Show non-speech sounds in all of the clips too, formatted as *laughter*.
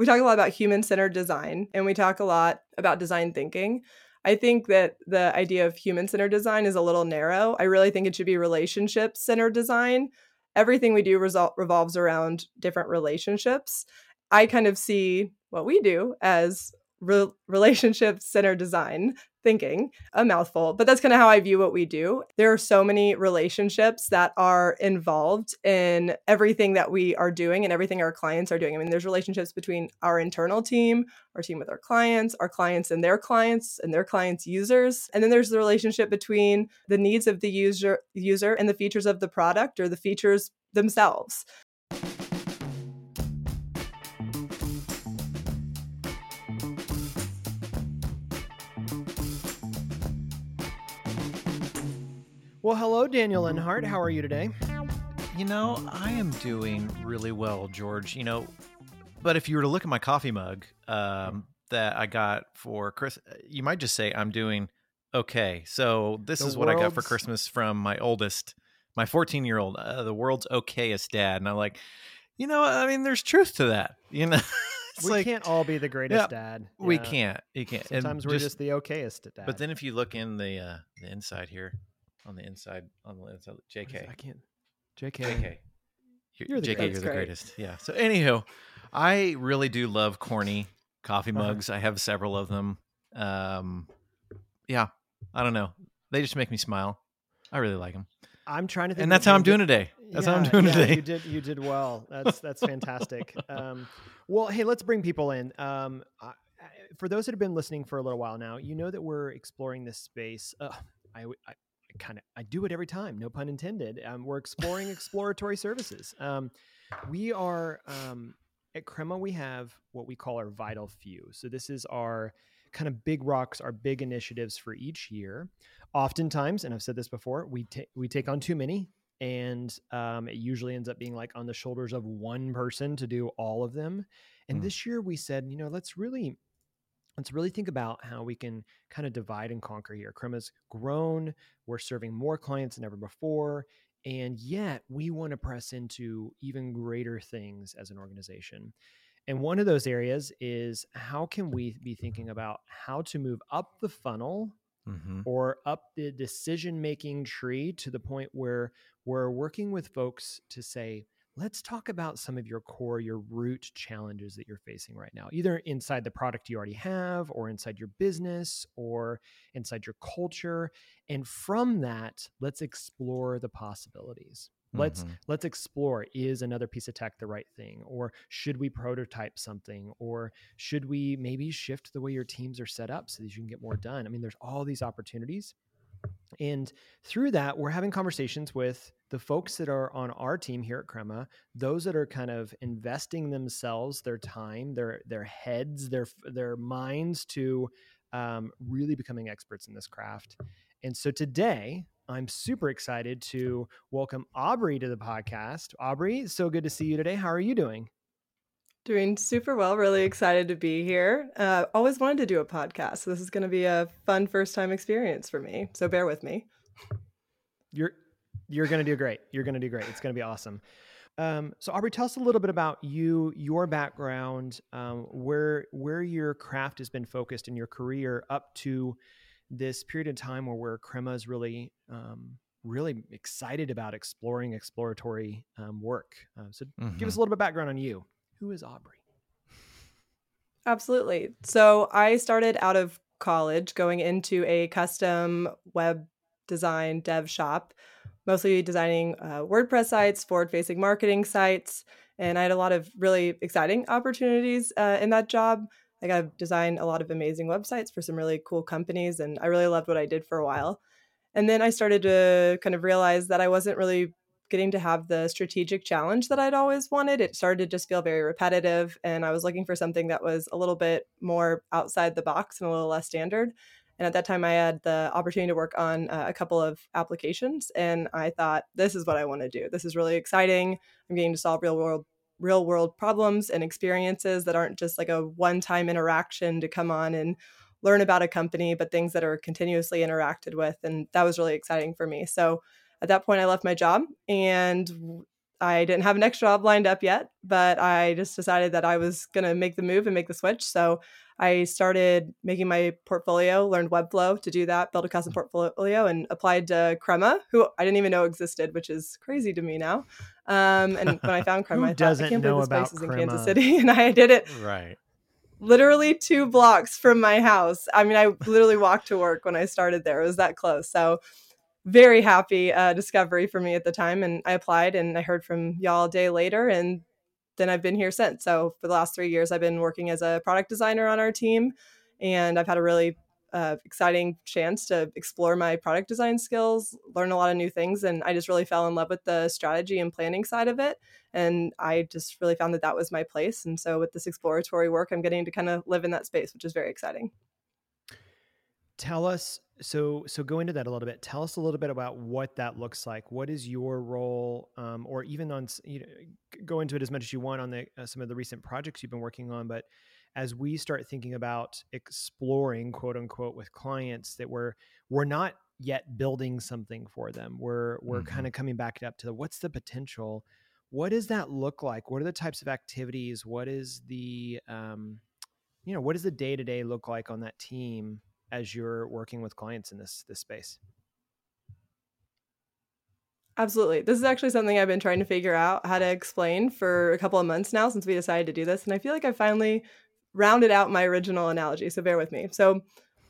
we talk a lot about human centered design and we talk a lot about design thinking. I think that the idea of human centered design is a little narrow. I really think it should be relationship centered design. Everything we do resol- revolves around different relationships. I kind of see what we do as re- relationship centered design thinking, a mouthful, but that's kind of how I view what we do. There are so many relationships that are involved in everything that we are doing and everything our clients are doing. I mean, there's relationships between our internal team, our team with our clients, our clients and their clients, and their clients' users. And then there's the relationship between the needs of the user user and the features of the product or the features themselves. Well, hello, Daniel Enhart. How are you today? You know, I am doing really well, George. You know, but if you were to look at my coffee mug um, that I got for Chris, uh, you might just say I'm doing okay. So this The is what I got for Christmas from my oldest, my 14 year old, uh, the world's okayest dad. And I'm like, you know, I mean, there's truth to that. You know, *laughs* we like can't all be the greatest Yeah, dad. we Yeah. can't, you can't. And Sometimes we're just, the okayest dad. But then if you look in the uh, the inside here, on the inside, on the inside, What is it? JK, I can't. JK. JK. You're, You're the JK, greatest. you're the greatest. Yeah. So, *laughs* anywho, I really do love corny coffee Uh-huh. mugs. I have several of them. Um, yeah, I don't know. They just make me smile. I really like them, I'm trying to think. and that's how I'm maybe- doing today. That's how I'm doing yeah, today. You did. You did well. That's that's fantastic. *laughs* um, well, hey, let's bring people in. Um, I, I- for those that have been listening for a little while now, you know that we're exploring this space. Uh, I, w- I kind of I do it every time. No pun intended. Um, we're exploring exploratory services. Um, we are um, at Crema. We have what we call our vital few. So this is our kind of big rocks, our big initiatives for each year. Oftentimes, and I've said this before, we take we take on too many and um, it usually ends up being like on the shoulders of one person to do all of them and Mm. this year we said you know let's really let's really think about how we can kind of divide and conquer here. Crema's grown we're serving more clients than ever before and yet we want to press into even greater things as an organization. And one of those areas is how can we be thinking about how to move up the funnel hmm or up the decision making tree to the point where we're working with folks to say, let's talk about some of your core, your root challenges that you're facing right now, either inside the product you already have, or inside your business, or inside your culture. And from that, let's explore the possibilities. Let's Mhm. let's explore is another piece of tech the right thing or should we prototype something or should we maybe shift the way your teams are set up so that you can get more done i mean there's all these opportunities and through that we're having conversations with the folks that are on our team here at crema those that are kind of investing themselves their time their their heads their their minds to um, really becoming experts in this craft. And so today i'm super excited to welcome aubrey to the podcast. Aubrey so good to see you today. How are you doing Doing super well. Really excited to be here. Uh, always wanted to do a podcast. So this is going to be a fun first time experience for me. So bear with me. You're you're gonna do great. You're gonna do great. It's gonna be awesome. Um, so Aubrey, tell us a little bit about you, your background, um, where where your craft has been focused in your career up to this period of time where where Crema is really um, really excited about exploring exploratory um, work. Uh, so give us a little bit of background on you. Who is Aubrey? Absolutely. So I started out of college going into a custom web design dev shop, mostly designing uh, WordPress sites, forward facing marketing sites. And I had a lot of really exciting opportunities uh, in that job. I got to design a lot of amazing websites for some really cool companies, and I really loved what I did for a while. And then I started to kind of realize that I wasn't really getting to have the strategic challenge that I'd always wanted. It started to just feel very repetitive, and I was looking for something that was a little bit more outside the box and a little less standard. And at that time, I had the opportunity to work on uh, a couple of applications, and I thought, this is what I want to do. This is really exciting. I'm getting to solve real world real world problems and experiences that aren't just like a one time interaction to come on and learn about a company, but things that are continuously interacted with. And that was really exciting for me. So at that point, I left my job and I didn't have an next job lined up yet, but I just decided that I was going to make the move and make the switch. So I started making my portfolio, learned Webflow to do that, built a custom portfolio, and applied to Crema, who I didn't even know existed, which is crazy to me now. Um, and when I found *laughs* Crema, I thought, I can't believe this place is in Kansas City, *laughs* and I did it right literally two blocks from my house. I mean, I literally walked to work when I started there. It was that close. So very happy uh, discovery for me at the time. And I applied and I heard from y'all a day later. And then I've been here since. So for the last three years, I've been working as a product designer on our team. And I've had a really uh, exciting chance to explore my product design skills, learn a lot of new things. And I just really fell in love with the strategy and planning side of it. And I just really found that that was my place. And so with this exploratory work, I'm getting to kind of live in that space, which is very exciting. Tell us so so go into that a little bit. Tell us a little bit about what that looks like. What is your role um, or even on you know go into it as much as you want on the uh, some of the recent projects you've been working on but as we start thinking about exploring quote unquote with clients that we're we're not yet building something for them. We're we're mm-hmm. kind of coming back up to the, what's the potential? What does that look like? What are the types of activities? What is the um, you know what does the day to day look like on that team as you're working with clients in this this space Absolutely. This is actually something I've been trying to figure out how to explain for a couple of months now since we decided to do this. And I feel like I finally rounded out my original analogy. So bear with me. So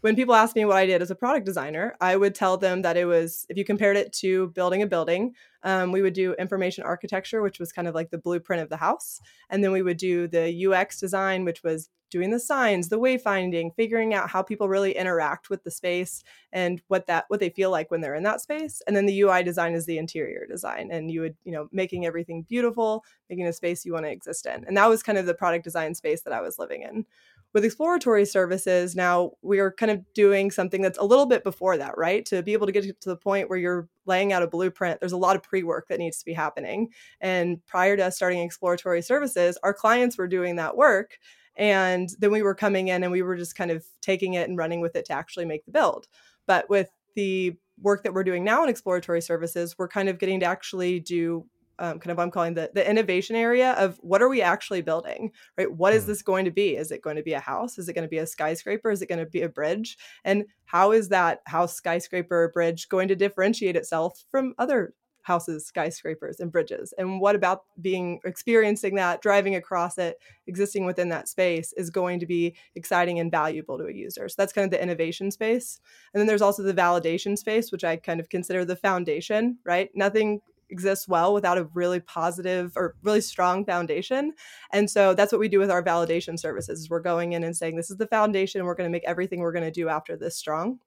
when people ask me what I did as a product designer, I would tell them that it was, if you compared it to building a building, um, we would do information architecture, which was kind of like the blueprint of the house. And then we would do the UX design, which was doing the signs, the wayfinding, figuring out how people really interact with the space and what that what they feel like when they're in that space. And then the UI design is the interior design. And you would, you know, making everything beautiful, making a space you want to exist in. And that was kind of the product design space that I was living in with exploratory services now we are kind of doing something that's a little bit before that right to be able to get to the point where you're laying out a blueprint there's a lot of pre-work that needs to be happening and prior to us starting exploratory services our clients were doing that work and then we were coming in and we were just kind of taking it and running with it to actually make the build but with the work that we're doing now in exploratory services we're kind of getting to actually do um, kind of I'm calling the the innovation area of what are we actually building, right? What is mm. this going to be? Is it going to be a house? Is it going to be a skyscraper? Is it going to be a bridge? And how is that house, skyscraper, bridge going to differentiate itself from other houses, skyscrapers, and bridges? And what about being experiencing that, driving across it, existing within that space is going to be exciting and valuable to a user? So that's kind of the innovation space. And then there's also the validation space, which I kind of consider the foundation, right? Nothing exists well without a really positive or really strong foundation. And so that's what we do with our validation services. We're going in and saying this is the foundation. We're going to make everything we're going to do after this strong.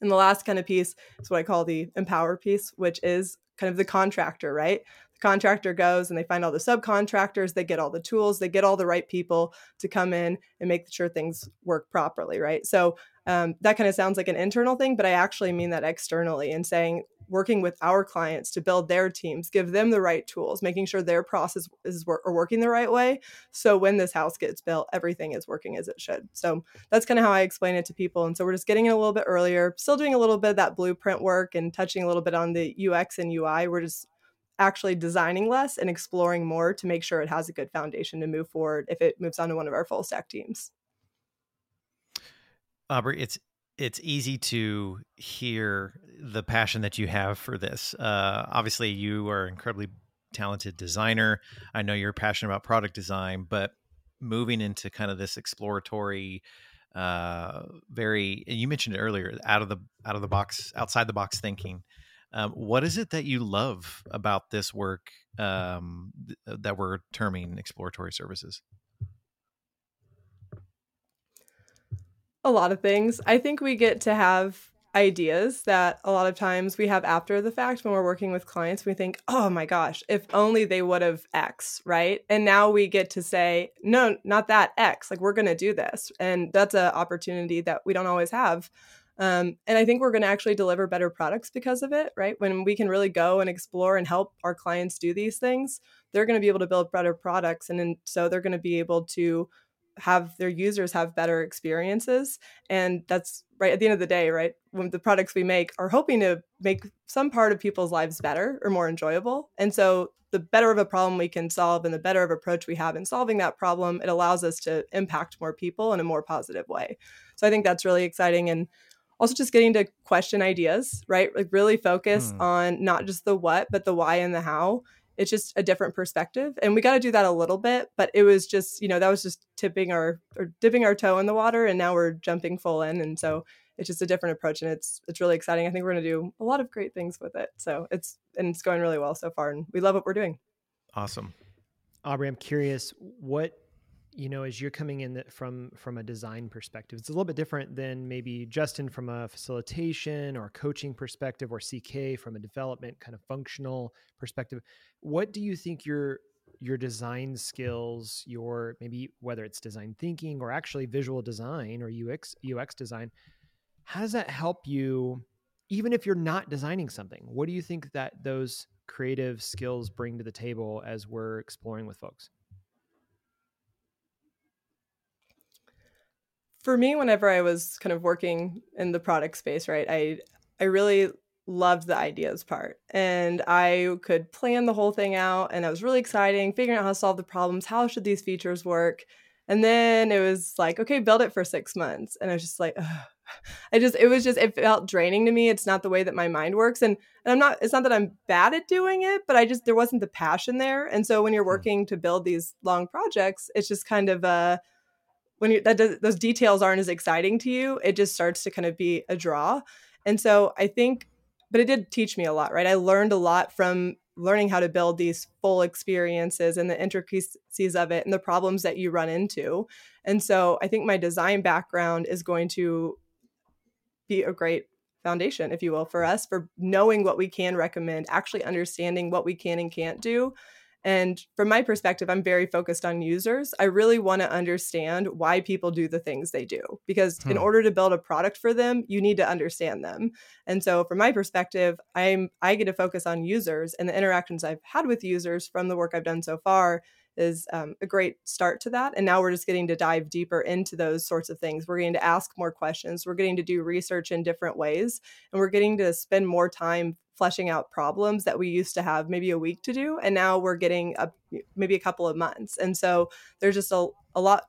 And the last kind of piece is what I call the empower piece, which is kind of the contractor, right? The contractor goes and they find all the subcontractors, they get all the tools, they get all the right people to come in and make sure things work properly, right? So um, that kind of sounds like an internal thing, but I actually mean that externally and saying working with our clients to build their teams, give them the right tools, making sure their process is are working the right way. So when this house gets built, everything is working as it should. So that's kind of how I explain it to people. And so we're just getting it a little bit earlier, still doing a little bit of that blueprint work and touching a little bit on the UX and UI. We're just actually designing less and exploring more to make sure it has a good foundation to move forward if it moves on to one of our full stack teams. Aubrey, it's it's easy to hear the passion that you have for this. Uh, obviously, you are an incredibly talented designer. I know you're passionate about product design, but moving into kind of this exploratory, uh, very you mentioned it earlier, out of the out of the box, outside the box thinking. Um, what is it that you love about this work um, th- that we're terming exploratory services? A lot of things. I think we get to have ideas that a lot of times we have after the fact when we're working with clients. We think, oh my gosh, if only they would have X, right? And now we get to say, no, not that X. Like we're going to do this. And that's an opportunity that we don't always have. Um, and I think we're going to actually deliver better products because of it, right? When we can really go and explore and help our clients do these things, they're going to be able to build better products. And then, so they're going to be able to have their users have better experiences and that's right at the end of the day right when the products we make are hoping to make some part of people's lives better or more enjoyable and so the better of a problem we can solve and the better of approach we have in solving that problem it allows us to impact more people in a more positive way so i think that's really exciting and also just getting to question ideas right like really focus hmm. on not just the what but the why and the how it's just a different perspective and we got to do that a little bit but it was just you know that was just tipping our or dipping our toe in the water and now we're jumping full in and so it's just a different approach and it's it's really exciting. I think we're going to do a lot of great things with it so it's and it's going really well so far and we love what we're doing. Awesome. Aubrey i'm curious what you know as you're coming in from from a design perspective it's a little bit different than maybe justin from a facilitation or coaching perspective or ck from a development kind of functional perspective. What do you think your your design skills your maybe whether it's design thinking or actually visual design or ux ux design how does that help you even if you're not designing something? What do you think that those creative skills bring to the table as we're exploring with folks for me whenever i was kind of working in the product space right i i really loved the ideas part and i could plan the whole thing out and it was really exciting figuring out how to solve the problems how should these features work and then it was like okay build it for six months and i was just like Ugh. *laughs* i just it was just it felt draining to me it's not the way that my mind works and, and i'm not it's not that i'm bad at doing it but i just there wasn't the passion there and so when you're hmm. working to build these long projects it's just kind of uh when you that does, those details aren't as exciting to you, it just starts to kind of be a draw. And so I think, but it did teach me a lot, right? I learned a lot from learning how to build these full experiences and the intricacies of it and the problems that you run into. And so I think my design background is going to be a great foundation, if you will, for us for knowing what we can recommend, actually understanding what we can and can't do, and from my perspective, I'm very focused on users. I really want to understand why people do the things they do because hmm. in order to build a product for them, you need to understand them. And so from my perspective, I'm I get to focus on users and the interactions I've had with users from the work I've done so far is um, a great start to that. And now we're just getting to dive deeper into those sorts of things. We're getting to ask more questions. We're getting to do research in different ways. And we're getting to spend more time fleshing out problems that we used to have maybe a week to do. And now we're getting a, maybe a couple of months. And so there's just a, a lot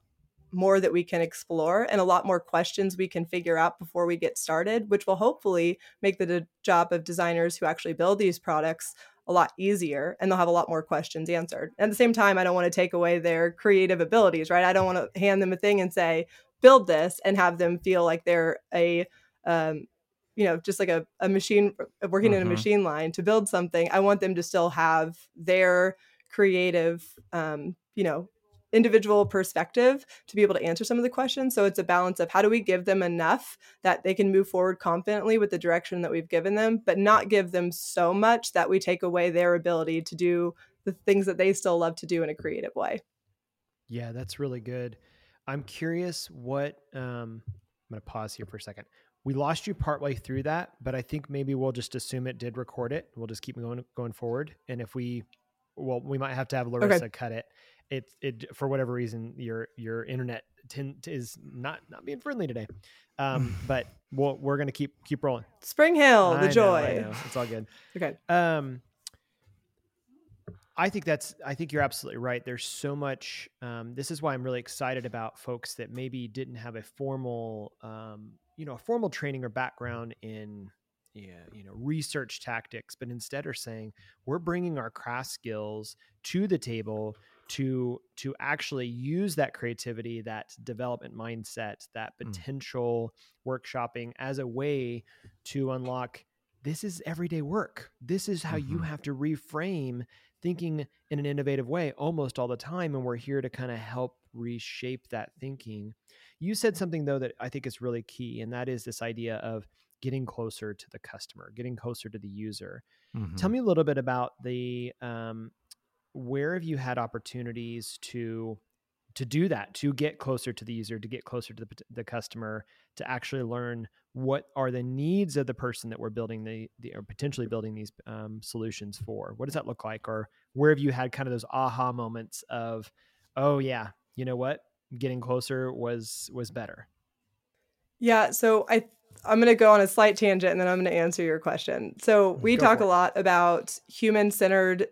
more that we can explore and a lot more questions we can figure out before we get started, which will hopefully make the de- job of designers who actually build these products a lot easier and they'll have a lot more questions answered. At the same time, I don't want to take away their creative abilities, right? I don't want to hand them a thing and say, build this and have them feel like they're a, um, you know, just like a, a machine uh, working mm-hmm. in a mm-hmm. machine line to build something. I want them to still have their creative, um, you know, individual perspective to be able to answer some of the questions. So it's a balance of how do we give them enough that they can move forward confidently with the direction that we've given them, but not give them so much that we take away their ability to do the things that they still love to do in a creative way. Yeah, that's really good. I'm curious what um, I'm going to pause here for a second. We lost you partway through that, but I think maybe we'll just assume it did record it. We'll just keep going going forward, and if we, well, we might have to have Larissa okay. cut it it it for whatever reason your your internet is not not being friendly today. Um, *laughs* but we'll, we're gonna keep keep rolling. Spring Hill, the I joy. Know, know. It's all good. okay. Um, I think that's I think you're absolutely right. There's so much. Um, this is why I'm really excited about folks that maybe didn't have a formal, um, you know, a formal training or background in yeah, you know, research tactics, but instead are saying we're bringing our craft skills to the table to to actually use that creativity that development mindset that mm. potential mm. workshopping as a way to unlock this is everyday work this is how mm-hmm. you have to reframe thinking in an innovative way almost all the time and we're here to kind of help reshape that thinking you said something though that i think is really key and that is this idea of getting closer to the customer getting closer to the user mm-hmm. tell me a little bit about the um, where have you had opportunities to to do that to get closer to the user to get closer to the, the customer to actually learn what are the needs of the person that we're building the, the or potentially building these um, solutions for what does that look like or where have you had kind of those aha moments of oh yeah you know what getting closer was was better? Yeah, so I I'm going to go on a slight tangent and then I'm going to answer your question. So, we go talk a lot about human-centered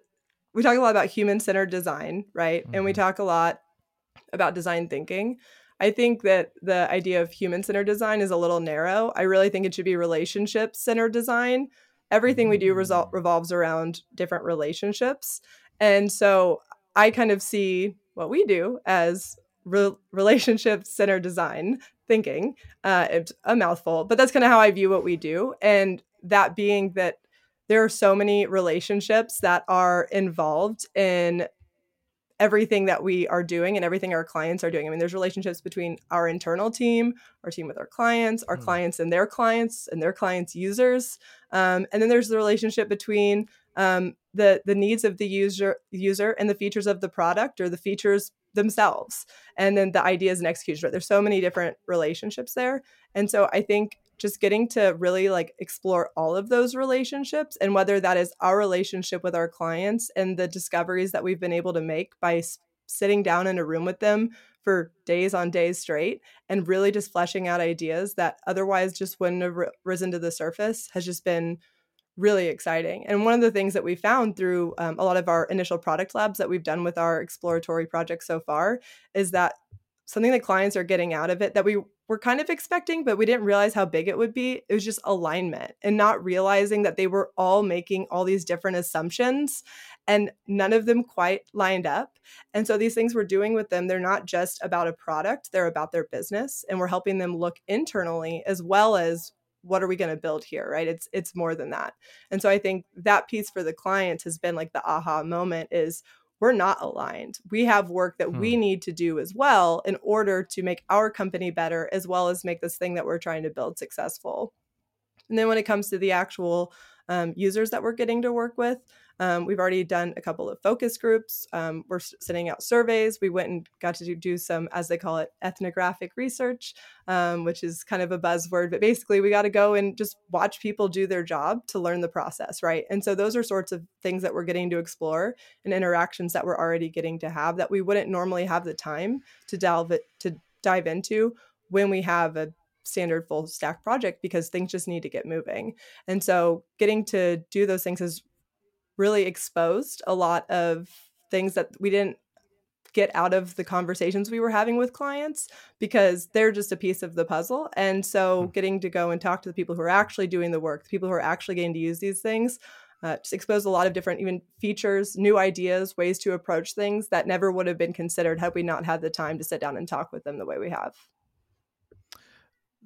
we talk a lot about human-centered design, right? Mm-hmm. And we mm-hmm. talk a lot about design thinking. I think that the idea of human-centered design is a little narrow. I really think it should be relationship-centered design. Everything we do resol- mm. revolves around different relationships. And so I kind of see what we do as re- relationship centered design thinking. Uh, it's a mouthful, but that's kind of how I view what we do. And that being that there are so many relationships that are involved in everything that we are doing and everything our clients are doing. I mean, there's relationships between our internal team, our team with our clients, our mm. clients and their clients, and their clients' users. Um, and then there's the relationship between um, the the needs of the user user and the features of the product or the features themselves and then the ideas and execution right there's so many different relationships there and so i think just getting to really like explore all of those relationships and whether that is our relationship with our clients and the discoveries that we've been able to make by sitting down in a room with them for days on days straight and really just fleshing out ideas that otherwise just wouldn't have risen to the surface has just been really exciting. And one of the things that we found through um, a lot of our initial product labs that we've done with our exploratory projects so far is that something that clients are getting out of it that we were kind of expecting, but we didn't realize how big it would be. It was just alignment and not realizing that they were all making all these different assumptions and none of them quite lined up. And so these things we're doing with them, they're not just about a product, they're about their business. And we're helping them look internally as well as what are we going to build here right it's it's more than that and so i think that piece for the client has been like the aha moment is we're not aligned we have work that hmm. we need to do as well in order to make our company better as well as make this thing that we're trying to build successful and then when it comes to the actual um, users that we're getting to work with um, we've already done a couple of focus groups. Um, we're sending out surveys. We went and got to do some, as they call it, ethnographic research, um, which is kind of a buzzword. But basically, we got to go and just watch people do their job to learn the process, right? And so those are sorts of things that we're getting to explore and interactions that we're already getting to have that we wouldn't normally have the time to delve it to dive into when we have a standard full stack project because things just need to get moving. And so getting to do those things is really exposed a lot of things that we didn't get out of the conversations we were having with clients because they're just a piece of the puzzle. And so, hmm. getting to go and talk to the people who are actually doing the work, the people who are actually getting to use these things, uh, just expose a lot of different even features, new ideas, ways to approach things that never would have been considered had we not had the time to sit down and talk with them the way we have.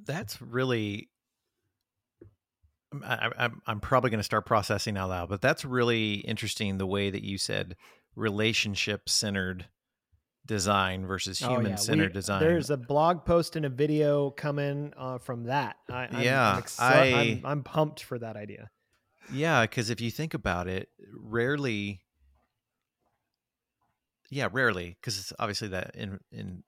That's really I, I'm I'm probably going to start processing out loud, but that's really interesting. The way that you said relationship centered design versus human centered oh, yeah. design. There's a blog post and a video coming uh, from that. I, I'm, yeah, I'm, exci- I, I'm, I'm pumped for that idea. Yeah, because if you think about it, rarely, yeah, rarely, because it's obviously that in in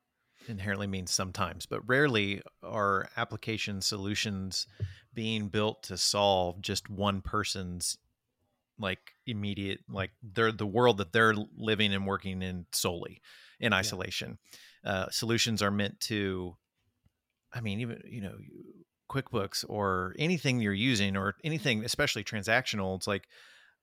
inherently means sometimes, but rarely are application solutions being built to solve just one person's like immediate like they're the world that they're living and working in solely in isolation yeah. uh, solutions are meant to i mean even you know quickbooks or anything you're using or anything especially transactional it's like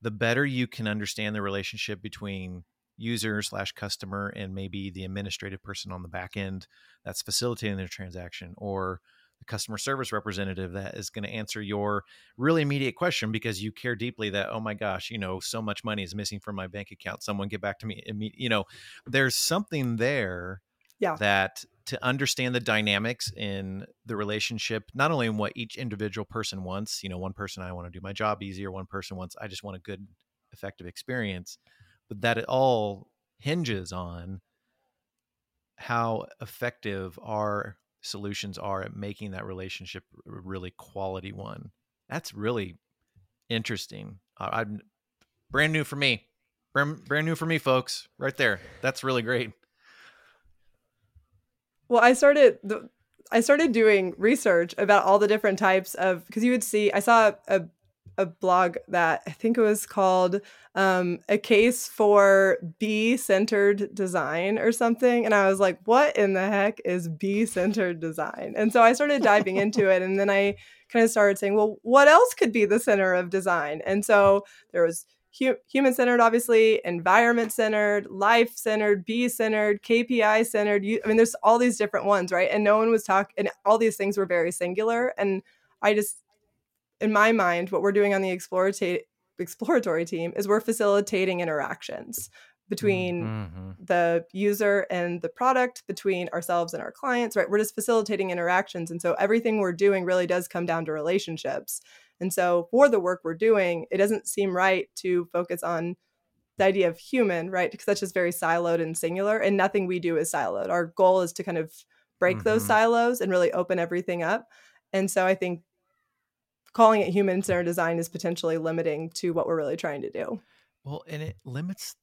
the better you can understand the relationship between user slash customer and maybe the administrative person on the back end that's facilitating their transaction or the customer service representative that is going to answer your really immediate question because you care deeply that oh my gosh you know so much money is missing from my bank account. Someone get back to me you know there's something there yeah. that to understand the dynamics in the relationship not only in what each individual person wants you know one person i want to do my job easier one person wants i just want a good effective experience but that it all hinges on how effective our solutions are at making that relationship a really quality one. That's really interesting. I'm brand new for me. Brand, brand new for me, folks. Right there. That's really great. Well, I started the I started doing research about all the different types of because you would see I saw a a blog that I think it was called um, A Case for Bee Centered Design or something. And I was like, what in the heck is bee centered design? And so I started diving into it. And then I kind of started saying, well, what else could be the center of design? And so there was hu- human centered, obviously, environment centered, life centered, bee centered, KPI centered. You, I mean, there's all these different ones, right? And no one was talking, and all these things were very singular. And I just, in my mind, what we're doing on the exploratory exploratory team is we're facilitating interactions between mm-hmm. the user and the product, between ourselves and our clients, right? We're just facilitating interactions. And so everything we're doing really does come down to relationships. And so for the work we're doing, it doesn't seem right to focus on the idea of human, right? Because that's just very siloed and singular, and nothing we do is siloed. Our goal is to kind of break mm-hmm. those silos and really open everything up. And so I think calling it human centered design is potentially limiting to what we're really trying to do. Well, and it limits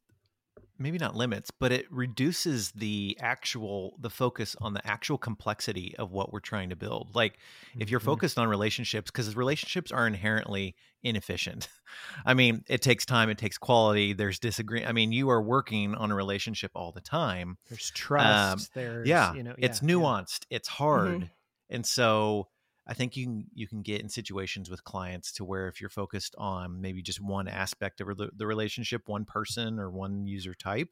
maybe not limits, but it reduces the actual the focus on the actual complexity of what we're trying to build. Like if you're mm-hmm. focused on relationships because relationships are inherently inefficient. *laughs* I mean, it takes time, it takes quality, there's disagreement. I mean, you are working on a relationship all the time. There's trust, um, there's yeah, you know, yeah, it's nuanced, yeah. it's hard. Mm-hmm. And so I think you can you can get in situations with clients to where if you're focused on maybe just one aspect of the relationship, one person or one user type,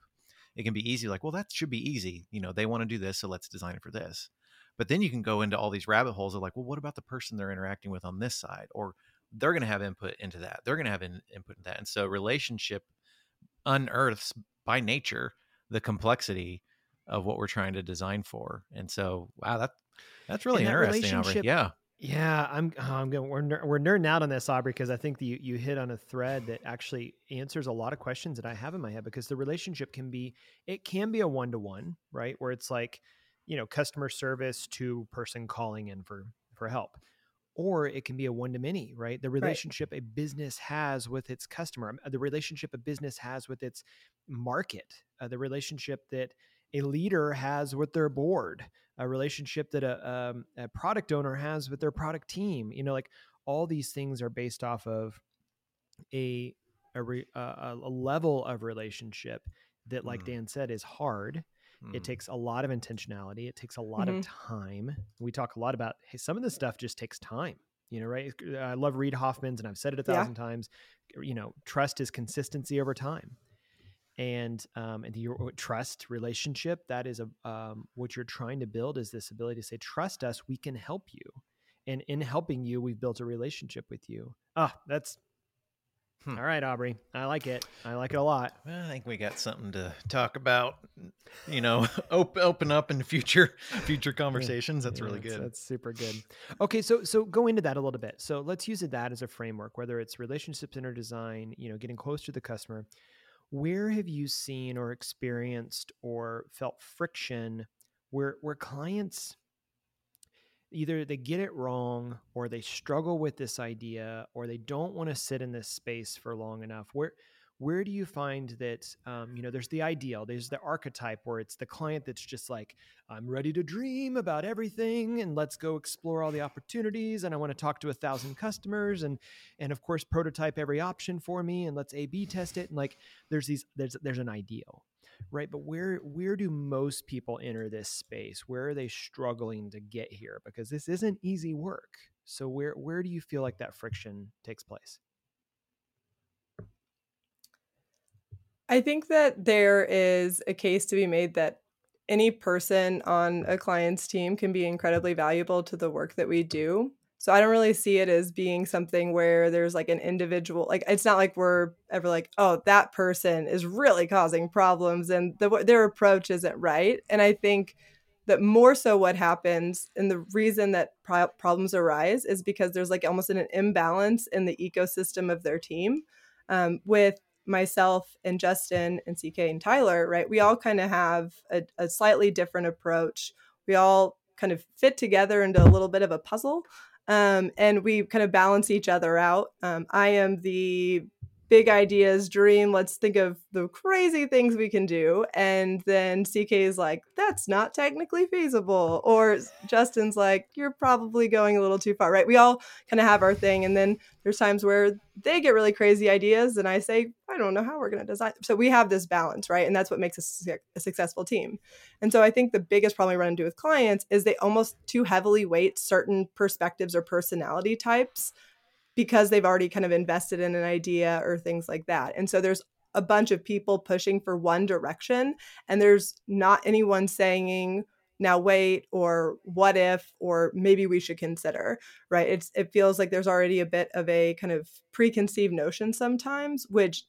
it can be easy. Like, well, that should be easy. You know, they want to do this, so let's design it for this. But then you can go into all these rabbit holes of like, well, what about the person they're interacting with on this side, or they're going to have input into that. They're going to have in, input in that, and so relationship unearths by nature the complexity of what we're trying to design for. And so, wow, that that's really that interesting. Yeah. Yeah, I'm. Oh, I'm going. We're we're nerding out on this, Aubrey, because I think you you hit on a thread that actually answers a lot of questions that I have in my head. Because the relationship can be, it can be a one to one, right? Where it's like, you know, customer service to person calling in for for help, or it can be a one to many, right? The relationship right. a business has with its customer, the relationship a business has with its market, uh, the relationship that a leader has with their board, a relationship that a, um, a product owner has with their product team. You know, like all these things are based off of a a, re, a, a level of relationship that, like mm. Dan said, is hard. Mm. It takes a lot of intentionality. It takes a lot mm-hmm. of time. We talk a lot about hey, some of this stuff just takes time. You know, right? I love Reid Hoffman's, and I've said it a thousand yeah. times. You know, trust is consistency over time and um, and your trust relationship that is a um, what you're trying to build is this ability to say trust us we can help you. And in helping you we've built a relationship with you. Ah that's hmm. all right aubrey i like it. I like it a lot. Well, i think we got something to talk about you know *laughs* open, open up in future future *laughs* conversations. That's yeah, really good. that's super good. Okay so so go into that a little bit. So let's use that as a framework whether it's relationships in our design you know getting close to the customer where have you seen or experienced or felt friction where where clients either they get it wrong or they struggle with this idea or they don't want to sit in this space for long enough? Where where do you find that um, you know there's the ideal there's the archetype where it's the client that's just like i'm ready to dream about everything and let's go explore all the opportunities and i want to talk to a thousand customers and and of course prototype every option for me and let's a b test it. And like there's these there's there's an ideal right? But where where do most people enter this space? Where are they struggling to get here? Because this isn't easy work. So where where do you feel like that friction takes place I think that there is a case to be made that any person on a client's team can be incredibly valuable to the work that we do. So I don't really see it as being something where there's like an individual like it's not like we're ever like oh that person is really causing problems and the, their approach isn't right. And I think that more so what happens and the reason that pro- problems arise is because there's like almost an imbalance in the ecosystem of their team um, with myself and Justin and CK and Tyler, right, we all kind of have a, a, slightly different approach. We all kind of fit together into a little bit of a puzzle. Um, and we kind of balance each other out. Um, I am the big ideas, dream. Let's think of the crazy things we can do. And then CK is like, that's not technically feasible. Or Justin's like, you're probably going a little too far, right? We all kind of have our thing. And then there's times where they get really crazy ideas. And I say, I don't know how we're going to design. So we have this balance, right? And that's what makes a, a successful team. And so I think the biggest problem we run into with clients is they almost too heavily weight certain perspectives or personality types because they've already kind of invested in an idea or things like that. And so there's a bunch of people pushing for one direction and there's not anyone saying now wait or what if or maybe we should consider right it's it feels like there's already a bit of a kind of preconceived notion sometimes which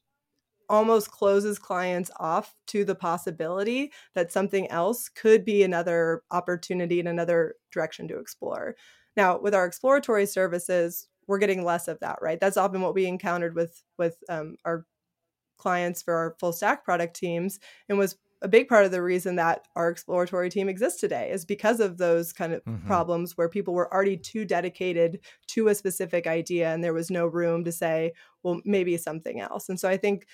almost closes clients off to the possibility that something else could be another opportunity in another direction to explore now with our exploratory services we're getting less of that, right? That's often what we encountered with with um, our clients for our full stack product teams, and was a big part of the reason that our exploratory team exists today is because of those kind of mm-hmm. problems where people were already too dedicated to a specific idea and there was no room to say well maybe something else and so i think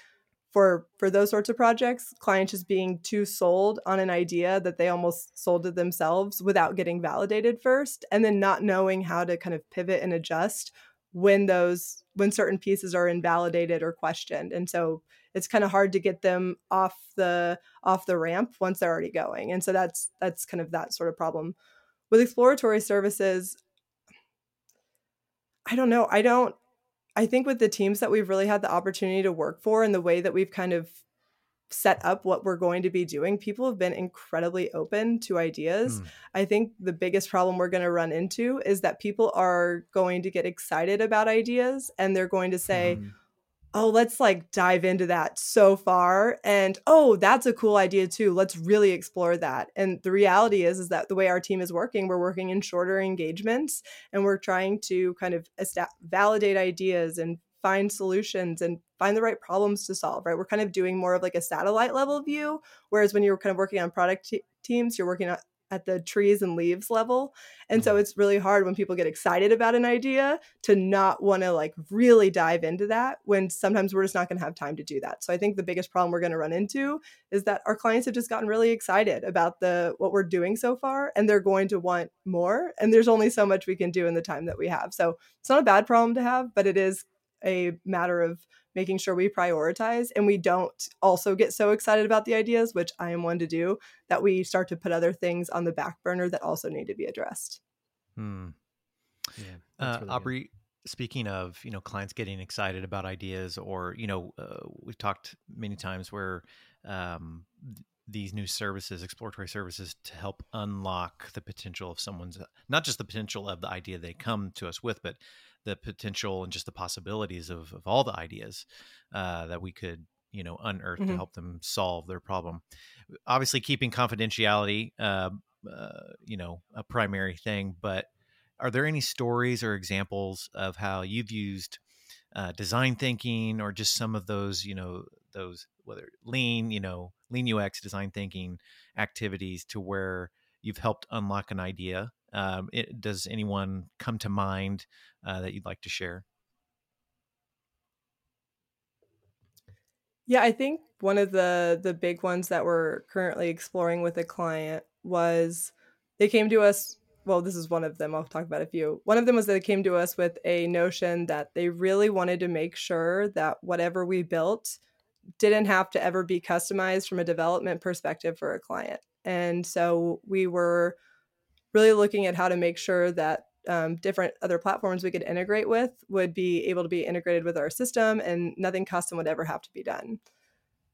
for for those sorts of projects clients just being too sold on an idea that they almost sold it themselves without getting validated first and then not knowing how to kind of pivot and adjust when those when certain pieces are invalidated or questioned. And so it's kind of hard to get them off the off the ramp once they're already going. And so that's that's kind of that sort of problem. With exploratory services i don't know. I don't I think with the teams that we've really had the opportunity to work for and the way that we've kind of set up what we're going to be doing, people have been incredibly open to ideas. Mm. I think the biggest problem we're going to run into is that people are going to get excited about ideas and they're going to say, mm oh, let's like dive into that so far. And oh, that's a cool idea too. Let's really explore that. And the reality is, is that the way our team is working, we're working in shorter engagements and we're trying to kind of validate ideas and find solutions and find the right problems to solve, right? We're kind of doing more of like a satellite level view. Whereas when you're kind of working on product teams, you're working on at the trees and leaves level. And so mm-hmm. it's really hard when people get excited about an idea to not want to like really dive into that when sometimes we're just not going to have time to do that. So I think the biggest problem we're going to run into is that our clients have just gotten really excited about the what we're doing so far and they're going to want more and there's only so much we can do in the time that we have. So it's not a bad problem to have, but it is a matter of making sure we prioritize and we don't also get so excited about the ideas, which I am one to do, that we start to put other things on the back burner that also need to be addressed. Hmm. Yeah, uh, really Aubrey, good. speaking of you know clients getting excited about ideas, or you know uh, we've talked many times where um, these new services, exploratory services, to help unlock the potential of someone's not just the potential of the idea they come to us with, but the potential and just the possibilities of, of all the ideas uh, that we could you know unearth mm-hmm. to help them solve their problem obviously keeping confidentiality uh, uh, you know a primary thing but are there any stories or examples of how you've used uh, design thinking or just some of those you know those whether lean you know lean ux design thinking activities to where you've helped unlock an idea um, it, does anyone come to mind uh, that you'd like to share? Yeah, I think one of the the big ones that we're currently exploring with a client was they came to us. Well, this is one of them. I'll talk about a few. One of them was that they came to us with a notion that they really wanted to make sure that whatever we built didn't have to ever be customized from a development perspective for a client. And so we were really looking at how to make sure that um, different other platforms we could integrate with would be able to be integrated with our system and nothing custom would ever have to be done.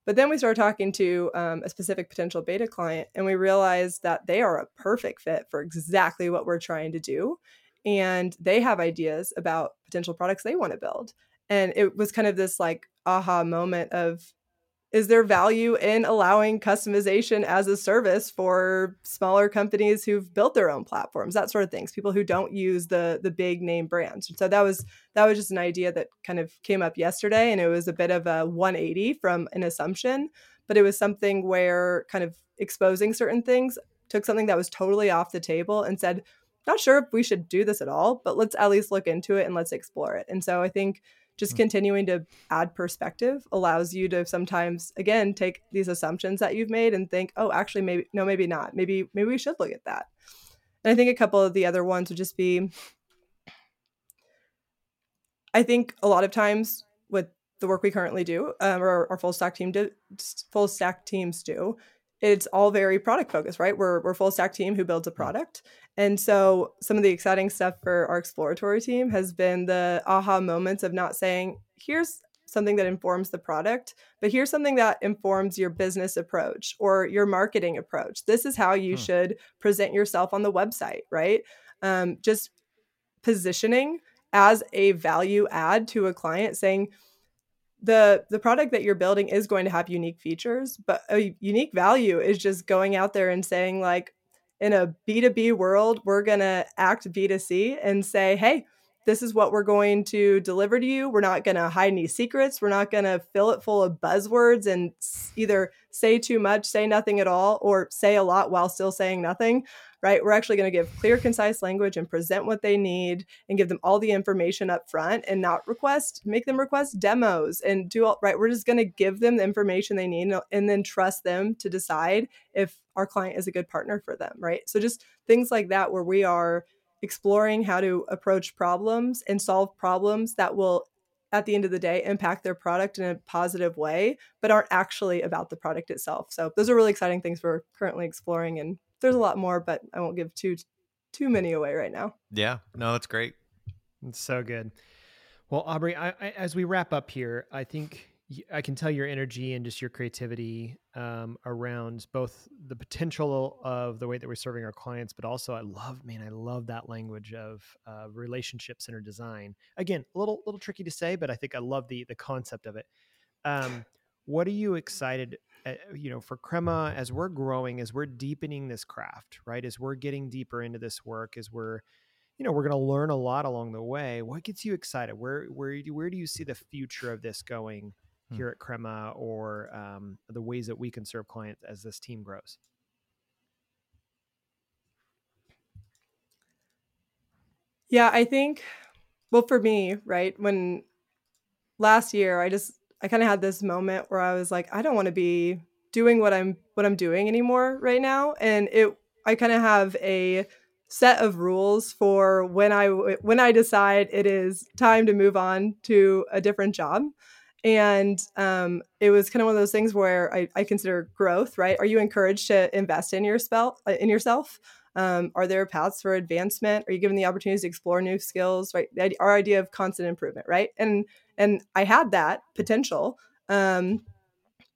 But then we started talking to um, a specific potential beta client, and we realized that they are a perfect fit for exactly what we're trying to do. And they have ideas about potential products they want to build. And it was kind of this like aha moment of is there value in allowing customization as a service for smaller companies who've built their own platforms that sort of things people who don't use the the big name brands? So that was that was just an idea that kind of came up yesterday and it was a bit of a 180 from an assumption but it was something where kind of exposing certain things took something that was totally off the table and said not sure if we should do this at all but let's at least look into it and let's explore it. And so i think just mm-hmm. continuing to add perspective allows you to sometimes again take these assumptions that you've made and think oh actually maybe no maybe not maybe maybe we should look at that and i think a couple of the other ones would just be i think a lot of times with the work we currently do um, or our full stack team do, full stack teams do it's all very product focused right we're, we're full stack team who builds a mm. product and so some of the exciting stuff for our exploratory team has been the aha moments of not saying, here's something that informs the product, but here's something that informs your business approach or your marketing approach. This is how you hmm. should present yourself on the website, right? Um, just positioning as a value add to a client saying, the the product that you're building is going to have unique features but a unique value is just going out there and saying like in a B2B world, we're going to act B2C and say, hey, this is what we're going to deliver to you. We're not going to hide any secrets. We're not going to fill it full of buzzwords and either say too much, say nothing at all, or say a lot while still saying nothing right? We're actually going to give clear, concise language and present what they need and give them all the information up front and not request, make them request demos and do all right. We're just going to give them the information they need and then trust them to decide if our client is a good partner for them, right? So just things like that where we are exploring how to approach problems and solve problems that will at the end of the day impact their product in a positive way but aren't actually about the product itself so those are really exciting things we're currently exploring and there's a lot more, but I won't give too too many away right now. Yeah, no, that's great. It's so good. Well, Aubrey, I, I, as we wrap up here, I think I can tell your energy and just your creativity um, around both the potential of the way that we're serving our clients, but also I love, man, I love that language of uh, relationship centered design. Again, a little little tricky to say, but I think I love the the concept of it. Um, what are you excited uh, you know for crema as we're growing as we're deepening this craft right as we're getting deeper into this work as we're you know we're going to learn a lot along the way what gets you excited where where where do you see the future of this going hmm. here at crema or um, the ways that we can serve clients as this team grows yeah i think well for me right when last year i just I kind of had this moment where I was like, I don't want to be doing what I'm what I'm doing anymore right now, and it I kind of have a set of rules for when I when I decide it is time to move on to a different job. And um, it was kind of one of those things where I, I consider growth, right? Are you encouraged to invest in your spell uh, in yourself? Um, are there paths for advancement? Are you given the opportunities to explore new skills? Right, our idea of constant improvement, right? And and I had that potential, um,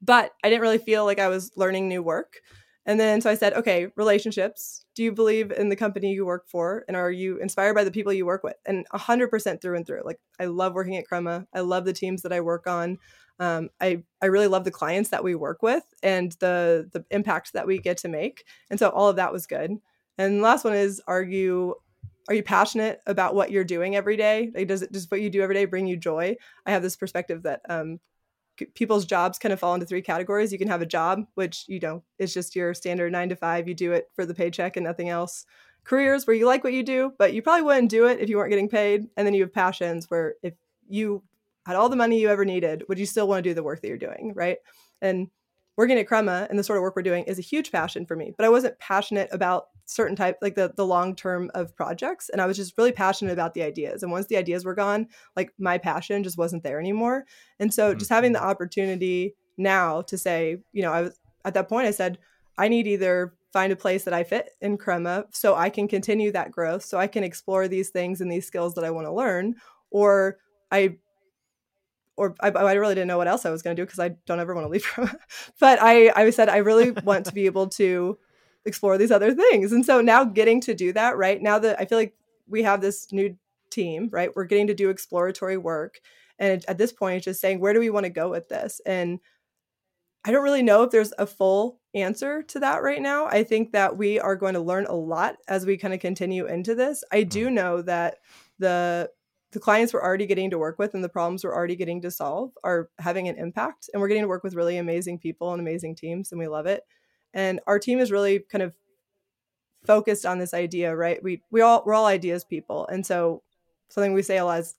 but I didn't really feel like I was learning new work. And then so I said, okay, relationships. Do you believe in the company you work for, and are you inspired by the people you work with? And hundred percent through and through. Like I love working at Crema. I love the teams that I work on. Um, I I really love the clients that we work with and the the impact that we get to make. And so all of that was good. And the last one is are you are you passionate about what you're doing every day? Like, does it does what you do every day bring you joy? I have this perspective that um, people's jobs kind of fall into three categories. You can have a job, which you know is just your standard nine to five. You do it for the paycheck and nothing else. Careers where you like what you do, but you probably wouldn't do it if you weren't getting paid. And then you have passions where if you had all the money you ever needed, would you still want to do the work that you're doing, right? And working at Crema and the sort of work we're doing is a huge passion for me. But I wasn't passionate about certain type like the the long term of projects and i was just really passionate about the ideas and once the ideas were gone like my passion just wasn't there anymore and so mm-hmm. just having the mm-hmm. opportunity now to say you know i was at that point i said i need either find a place that i fit in crema so i can continue that growth so i can explore these things and these skills that i want to learn or i or I, I, really didn't know what else I was going to do because I don't ever want to leave *laughs* from. but I, I said I really want to be able to explore these other things. And so now getting to do that, right? Now that I feel like we have this new team, right? We're getting to do exploratory work. And at this point, it's just saying, where do we want to go with this? And I don't really know if there's a full answer to that right now. I think that we are going to learn a lot as we kind of continue into this. I do mm-hmm. know that the the clients we're already getting to work with and the problems we're already getting to solve are having an impact and we're getting to work with really amazing people and amazing teams and we love it and our team is really kind of focused on this idea right we we all we're all ideas people and so something we say a lot is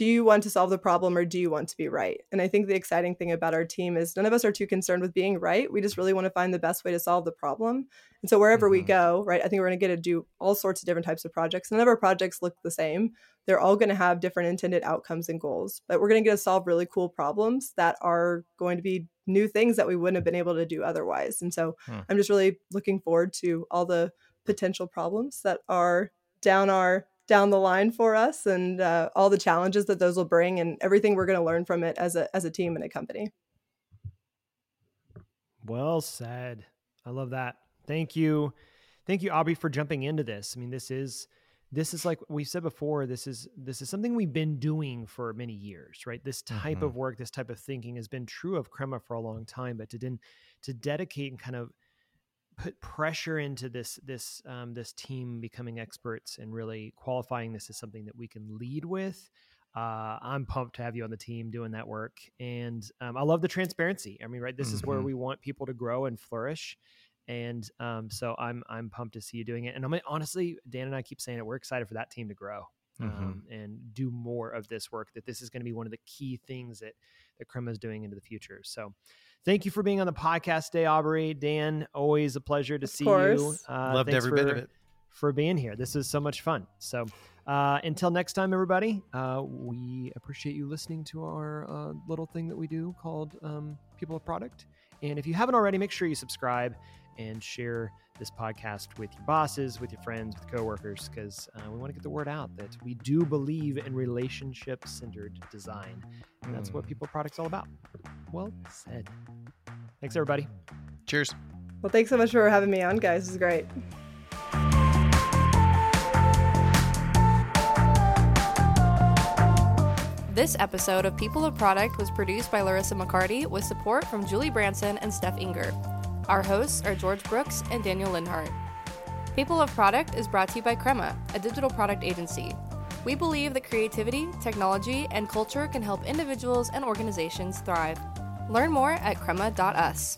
do you want to solve the problem or do you want to be right? And I think the exciting thing about our team is none of us are too concerned with being right. We just really want to find the best way to solve the problem. And so wherever mm-hmm. we go, right, I think we're going to get to do all sorts of different types of projects. None of our projects look the same. They're all going to have different intended outcomes and goals, but we're going to get to solve really cool problems that are going to be new things that we wouldn't have been able to do otherwise. And so hmm. I'm just really looking forward to all the potential problems that are down our down the line for us and uh, all the challenges that those will bring and everything we're going to learn from it as a as a team and a company. Well said. I love that. Thank you. Thank you Aubrey for jumping into this. I mean this is this is like we said before this is this is something we've been doing for many years right this type mm-hmm. of work this type of thinking has been true of crema for a long time but to then to dedicate and kind of put pressure into this this um, this team becoming experts and really qualifying this as something that we can lead with. Uh, I'm pumped to have you on the team doing that work, and um, I love the transparency. I mean, right, this mm-hmm. is where mm-hmm. we want people to grow and flourish, and um, so I'm I'm pumped to see you doing it. And I'm honestly, Dan and I keep saying it. We're excited for that team to grow. Mm-hmm. Um, and do more of this work. That this is going to be one of the key things that that Crema is doing into the future. So, Thank you for being on the podcast today, Aubrey. Dan, always a pleasure to of see course. you. Uh, Loved every for, bit of it. For being here. This is so much fun. So uh, until next time, everybody, uh, we appreciate you listening to our uh, little thing that we do called um, People of Product. And if you haven't already, make sure you subscribe and share this podcast with your bosses, with your friends, with coworkers, because uh, we want to get the word out that we do believe in relationship centered design. And that's what hmm. People Products all about. Well said. Thanks, everybody. Cheers. Well, thanks so much for having me on, guys. This is great. This episode of People of Product was produced by Larissa McCarty with support from Julie Branson and Steph Inger. Our hosts are George Brooks and Daniel Linhart. People of Product is brought to you by Crema, a digital product agency. We believe that creativity, technology, and culture can help individuals and organizations thrive. Learn more at crema.us.